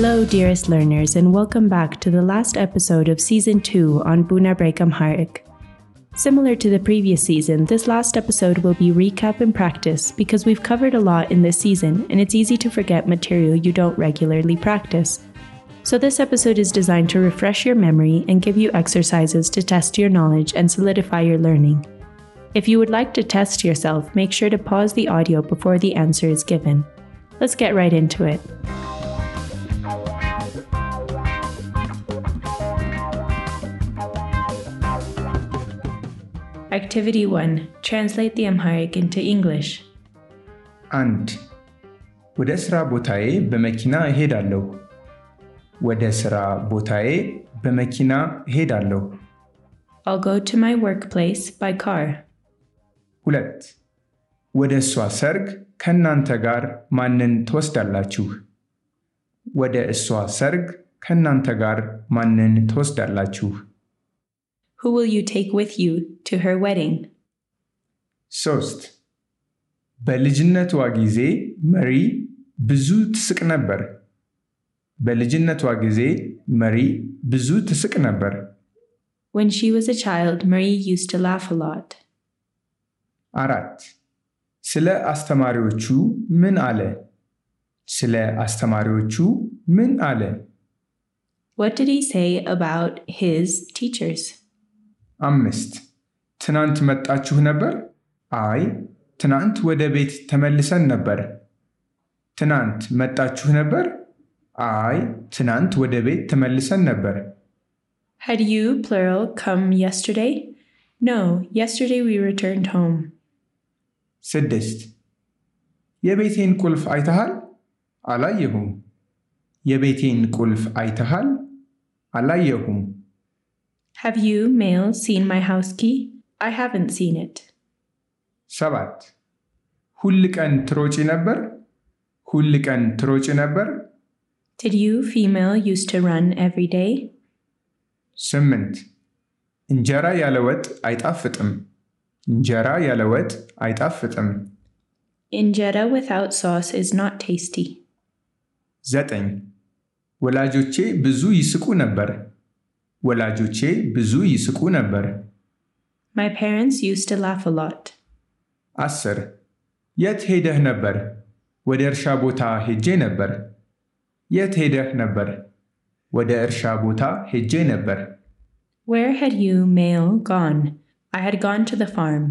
Hello, dearest learners, and welcome back to the last episode of Season 2 on Buna Break Amharic. Similar to the previous season, this last episode will be recap and practice because we've covered a lot in this season and it's easy to forget material you don't regularly practice. So, this episode is designed to refresh your memory and give you exercises to test your knowledge and solidify your learning. If you would like to test yourself, make sure to pause the audio before the answer is given. Let's get right into it. Activity 1 Translate the Amharic into English. አንድ ወደ ሥራ ቦታዬ በመኪና እሄዳለሁ። ወደ ሥራ ቦታዬ በመኪና እሄዳለሁ። I'll go to my workplace by car. ሁለት ወደ እሷ ሰርግ ከእናንተ ጋር ማንን ትወስዳላችሁ? ወደ እሷ ሰርግ ከእናንተ ጋር ማንን ትወስዳላችሁ? Who will you take with you to her wedding? ሶስት በልጅነቷ ጊዜ መሪ ብዙ ትስቅ ነበር። በልጅነቷ ጊዜ መሪ ብዙ ትስቅ ነበር። When she was a child, Marie used to laugh a lot. አራት ስለ አስተማሪዎቹ ምን አለ? ስለ አስተማሪዎቹ ምን አለ? What did he say about his teachers? አምስት ትናንት መጣችሁ ነበር? አይ ትናንት ወደ ቤት ተመልሰን ነበር። ትናንት መጣችሁ ነበር? አይ ትናንት ወደ ቤት ተመልሰን ነበር። Had you, plural, come yesterday? No, yesterday we returned home. ስድስት የቤቴን ቁልፍ አይተሃል? አላየሁም። የቤቴን ቁልፍ አይተሃል? አላየሁም። Have you, male, seen my house key? I haven't seen it. ሰባት ሁል ቀን ትሮጪ ነበር? ሁል ቀን ትሮጪ ነበር? Did you, female, used to run every day? ስምንት እንጀራ ያለ ወጥ አይጣፍጥም። እንጀራ ያለ ወጥ አይጣፍጥም። Injera without sauce is not tasty. ዘጠኝ ወላጆቼ ብዙ ይስቁ ነበር። ወላጆቼ ብዙ ይስቁ ነበር። My parents used to laugh a lot. አስር የት ሄደህ ነበር? ወደ እርሻ ቦታ ሄጄ ነበር። የት ሄደህ ነበር? ወደ እርሻ ቦታ ሄጄ ነበር። Where had you, male, gone? I had gone to the farm.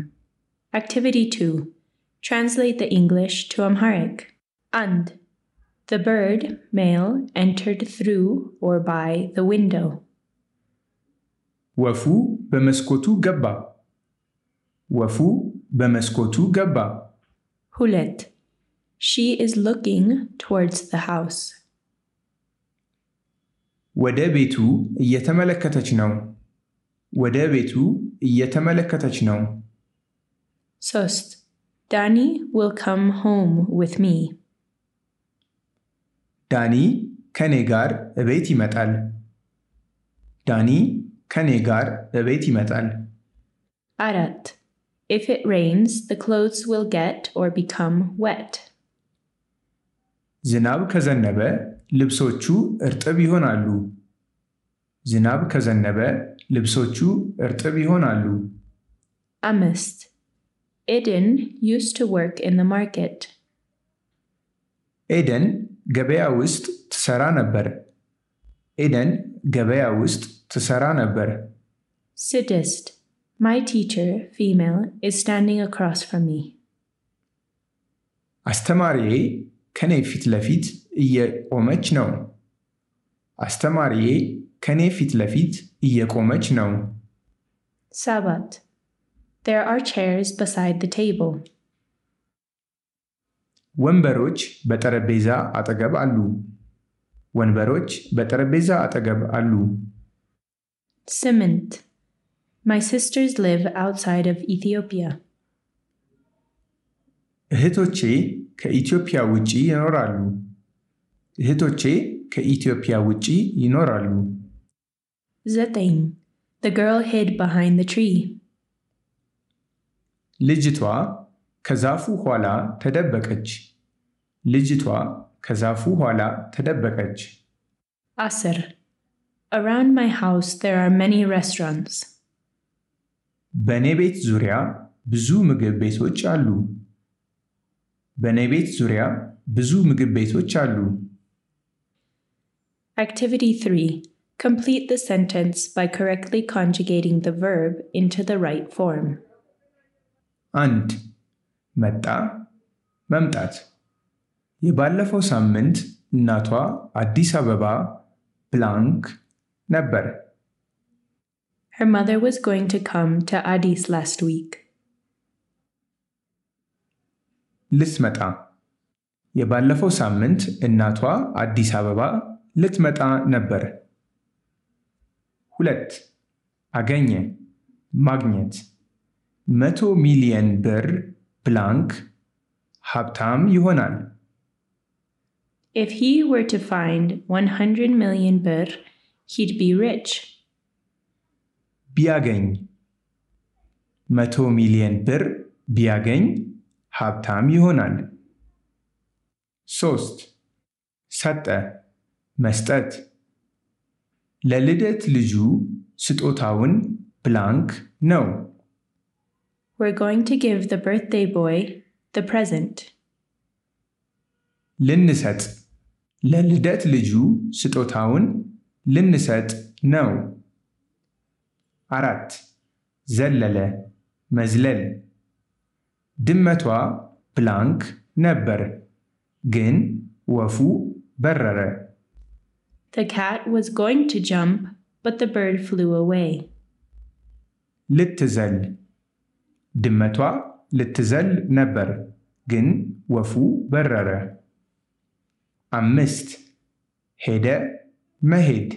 Activity 2. Translate the English to Amharic. And. The bird, male, entered through or by the window. ወፉ በመስኮቱ ገባ። ወፉ በመስኮቱ ገባ። Hulet. She is looking towards the house. ወደ ቤቱ እየተመለከተች ነው። ወደ ቤቱ እየተመለከተች ነው። Sost. Dani will come home with me. ዳኒ ከኔ ጋር እቤት ይመጣል። ዳኒ ከኔ ጋር እቤት ይመጣል። Arat. If it rains, the clothes will get or become wet. ዝናብ ከዘነበ ልብሶቹ እርጥብ ይሆናሉ። ዝናብ ከዘነበ ልብሶቹ እርጥብ ይሆናሉ። Amist. Eden used to work in the market. ኤደን ገበያ ውስጥ ትሰራ ነበር። ኤደን ገበያ ውስጥ ትሰራ ነበር። Sidist. My teacher, female, is standing across from me. አስተማሪዬ ከኔ ፊት ለፊት እየቆመች ነው። አስተማሪዬ ከኔ ፊት ለፊት እየቆመች ነው። Sabat. There are chairs beside the table. ወንበሮች በጠረጴዛ አጠገብ አሉ። ወንበሮች በጠረጴዛ አጠገብ አሉ። Cement. My sisters live outside of Ethiopia. እህቶቼ ከኢትዮጵያ ውጪ ይኖራሉ። እህቶቼ ከኢትዮጵያ ውጪ ይኖራሉ። Zatain. The girl hid behind the tree. ልጅቷ ከዛፉ ኋላ ተደበቀች። ልጅቷ ከዛፉ ኋላ ተደበቀች። 10. Around my house there are many restaurants. በእኔ ቤት ዙሪያ ብዙ ምግብ ቤቶች አሉ። በእኔ ቤት ዙሪያ ብዙ ምግብ ቤቶች አሉ። Activity 3. Complete the sentence by correctly conjugating the verb into the right form. አንድ መጣ፣ መምጣት። የባለፈው ሳምንት እናቷ አዲስ አበባ ብላንክ ነበር። Her mother was going to come to Addis last week. ልትመጣ የባለፈው ሳምንት እናቷ አዲስ አበባ ልትመጣ ነበር። ሁለት አገኘ ማግኘት መቶ ሚሊየን ብር ብላንክ ሀብታም ይሆናል። If he were to find 100 million birr, he'd be rich. ቢያገኝ መቶ ሚሊየን ብር ቢያገኝ ሀብታም ይሆናል። ሶስት ሰጠ መስጠት ለልደት ልጁ ስጦታውን ብላንክ ነው። We're going to give the birthday boy the present. ልንሰጥ ለልደት ልጁ ስጦታውን ልንሰጥ ነው። አራት ዘለለ መዝለል ድመቷ ብላንክ ነበር፣ ግን ወፉ በረረ። The cat was going to jump, but the bird flew away. ልትዘል ድመቷ ልትዘል ነበር፣ ግን ወፉ በረረ። አምስት ሄደ መሄድ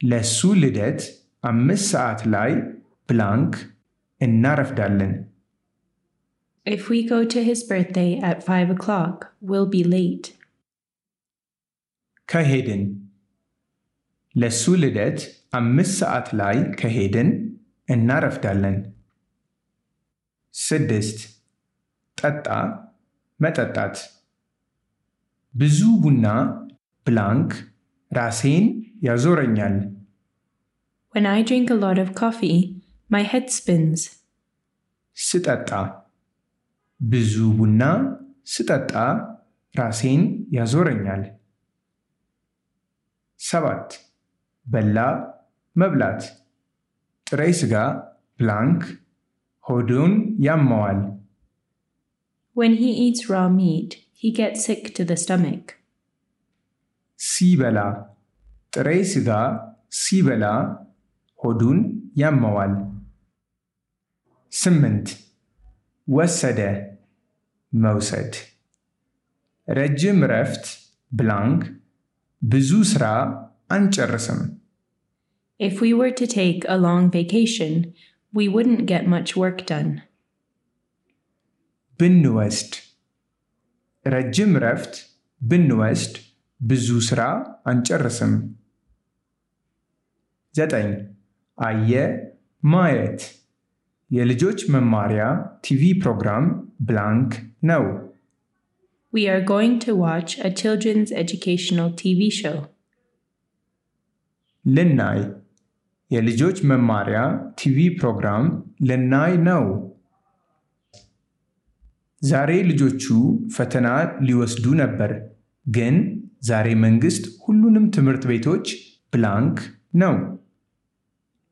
ለሱ ልደት አምስት ሰዓት ላይ ብላንክ እናረፍዳለን። If we go to his birthday at 5 o'clock, we'll be late. ከሄድን ለሱ ልደት አምስት ሰዓት ላይ ከሄድን እናረፍዳለን። ስድስት ጠጣ መጠጣት ብዙ ቡና ብላንክ ራሴን ያዞረኛል። When I drink a lot of coffee, my head spins. ስጠጣ ብዙ ቡና ስጠጣ ራሴን ያዞረኛል። ሰባት በላ መብላት ጥሬ ስጋ ብላንክ ሆዱን ያመዋል። When he eats raw meat, he gets sick to the stomach. ሲበላ ጥሬ ስጋ ሲበላ ሆዱን ያመዋል። ስምንት ወሰደ መውሰድ ረጅም እረፍት ብላንክ ብዙ ስራ አንጨርስም። If we were to take a long vacation, we wouldn't get much work done. ብንወስድ ረጅም እረፍት ብንወስድ ብዙ ስራ አንጨርስም። ዘጠኝ አየ ማየት የልጆች መማሪያ ቲቪ ፕሮግራም ብላንክ ነው። We are going to watch a children's educational TV show. ልናይ የልጆች መማሪያ ቲቪ ፕሮግራም ልናይ ነው። ዛሬ ልጆቹ ፈተና ሊወስዱ ነበር፣ ግን ዛሬ መንግስት ሁሉንም ትምህርት ቤቶች ብላንክ ነው።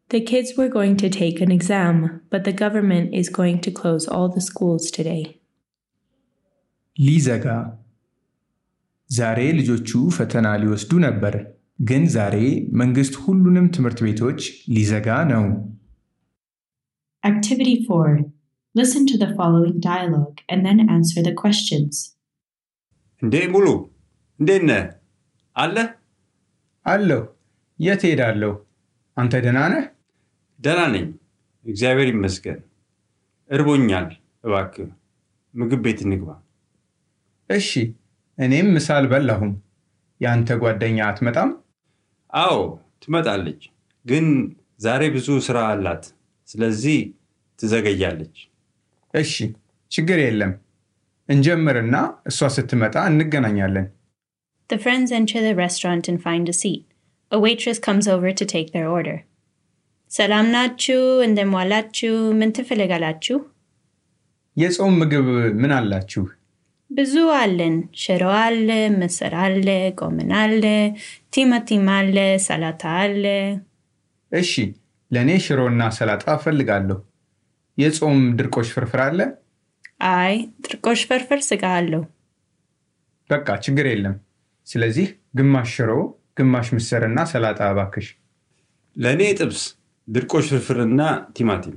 The kids were going to take an exam, but the government is going to close all the schools today. ሊዘጋ ዛሬ ልጆቹ ፈተና ሊወስዱ ነበር፣ ግን ዛሬ መንግስት ሁሉንም ትምህርት ቤቶች ሊዘጋ ነው። Activity 4. Listen to the following dialogue and then answer the questions. እንዴ ሙሉ እንዴት ነህ? አለህ? አለሁ። የት ሄዳለሁ? አንተ ደህና ነህ? ደህና ነኝ፣ እግዚአብሔር ይመስገን። እርቦኛል፣ እባክህ ምግብ ቤት እንግባ። እሺ፣ እኔም ምሳ አልበላሁም። የአንተ ጓደኛ አትመጣም? አዎ ትመጣለች፣ ግን ዛሬ ብዙ ስራ አላት፣ ስለዚህ ትዘገያለች። እሺ፣ ችግር የለም። እንጀምርና እሷ ስትመጣ እንገናኛለን። The friends enter the restaurant and find a seat. A waitress comes over to take their order. ሰላም ናችሁ? እንደሟላችሁ? ምን ትፈልጋላችሁ? የጾም ምግብ ምን አላችሁ? ብዙ አለን። ሽሮ አለ፣ ምስር አለ፣ ጎመን አለ፣ ቲማቲም አለ፣ ሰላጣ አለ። እሺ፣ ለእኔ ሽሮና ሰላጣ እፈልጋለሁ። የጾም ድርቆሽ ፍርፍር አለ? አይ ድርቆሽ ፍርፍር ስጋ አለው። በቃ ችግር የለም። ስለዚህ ግማሽ ሽሮ፣ ግማሽ ምስርና ሰላጣ እባክሽ። ለእኔ ጥብስ፣ ድርቆሽ ፍርፍርና ቲማቲም።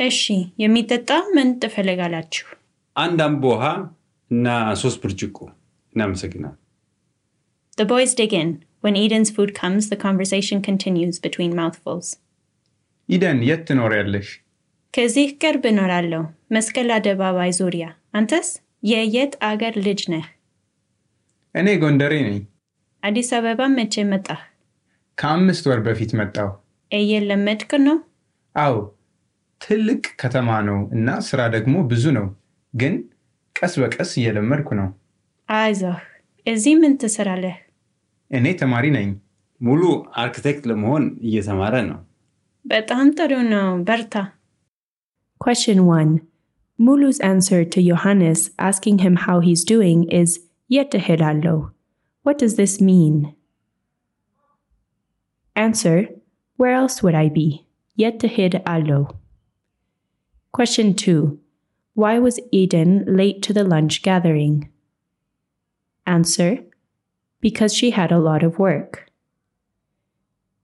እሺ የሚጠጣ ምን ትፈልጋላችሁ? አንድ አምቦ ውሃ እና ሶስት ብርጭቆ። እናመሰግናል። The boys dig in. When Eden's food comes, the conversation continues between mouthfuls. ኢደን የት ትኖሪያለሽ? ከዚህ ቅርብ እኖራለሁ፣ መስቀል አደባባይ ዙሪያ። አንተስ የየት አገር ልጅ ነህ? እኔ ጎንደሬ ነኝ። አዲስ አበባ መቼ መጣህ? ከአምስት ወር በፊት መጣሁ። እየለመድክ ነው? አዎ ትልቅ ከተማ ነው እና ስራ ደግሞ ብዙ ነው፣ ግን ቀስ በቀስ እየለመድኩ ነው። አይዞህ። እዚህ ምን ትሰራለህ? እኔ ተማሪ ነኝ። ሙሉ አርክቴክት ለመሆን እየተማረ ነው። በጣም ጥሩ ነው። በርታ። Question 1. Mulu's answer to Johannes asking him how he's doing is Yettehirallo. What does this mean? Answer Where else would I be? Yettehid allo. Question 2. Why was Eden late to the lunch gathering? Answer Because she had a lot of work.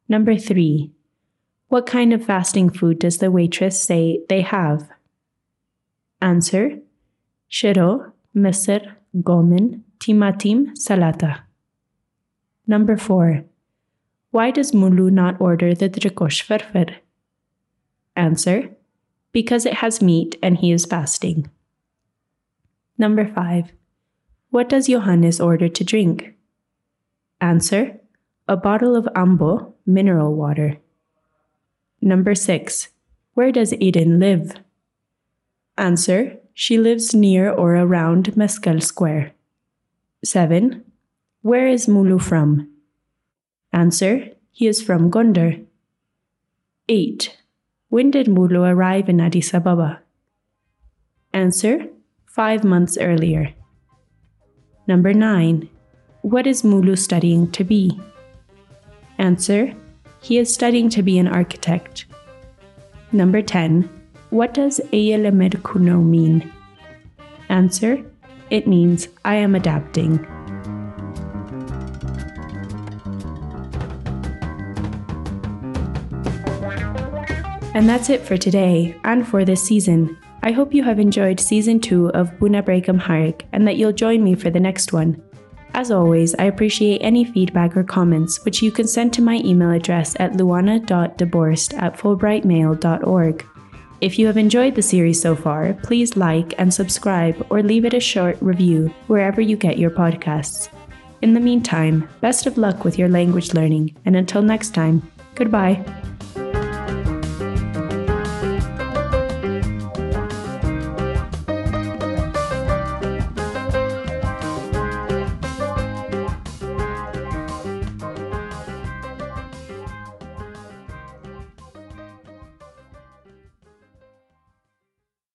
Number 3. What kind of fasting food does the waitress say they have? Answer Shiro, Misr, Gomen, Timatim, Salata. Number 4. Why does Mulu not order the drikosh farfar? Answer Because it has meat and he is fasting. Number 5. What does Johannes order to drink? Answer A bottle of ambo, mineral water. Number 6. Where does Eden live? Answer She lives near or around Meskel Square. 7. Where is Mulu from? Answer He is from Gondar. 8. When did Mulu arrive in Addis Ababa? Answer Five months earlier. Number 9. What is Mulu studying to be? Answer He is studying to be an architect. Number 10. What does Eyelemed Kuno mean? Answer It means I am adapting. And that's it for today and for this season. I hope you have enjoyed season two of Buna Break Amharic and that you'll join me for the next one. As always, I appreciate any feedback or comments, which you can send to my email address at luana.deborst at fulbrightmail.org. If you have enjoyed the series so far, please like and subscribe or leave it a short review wherever you get your podcasts. In the meantime, best of luck with your language learning, and until next time, goodbye.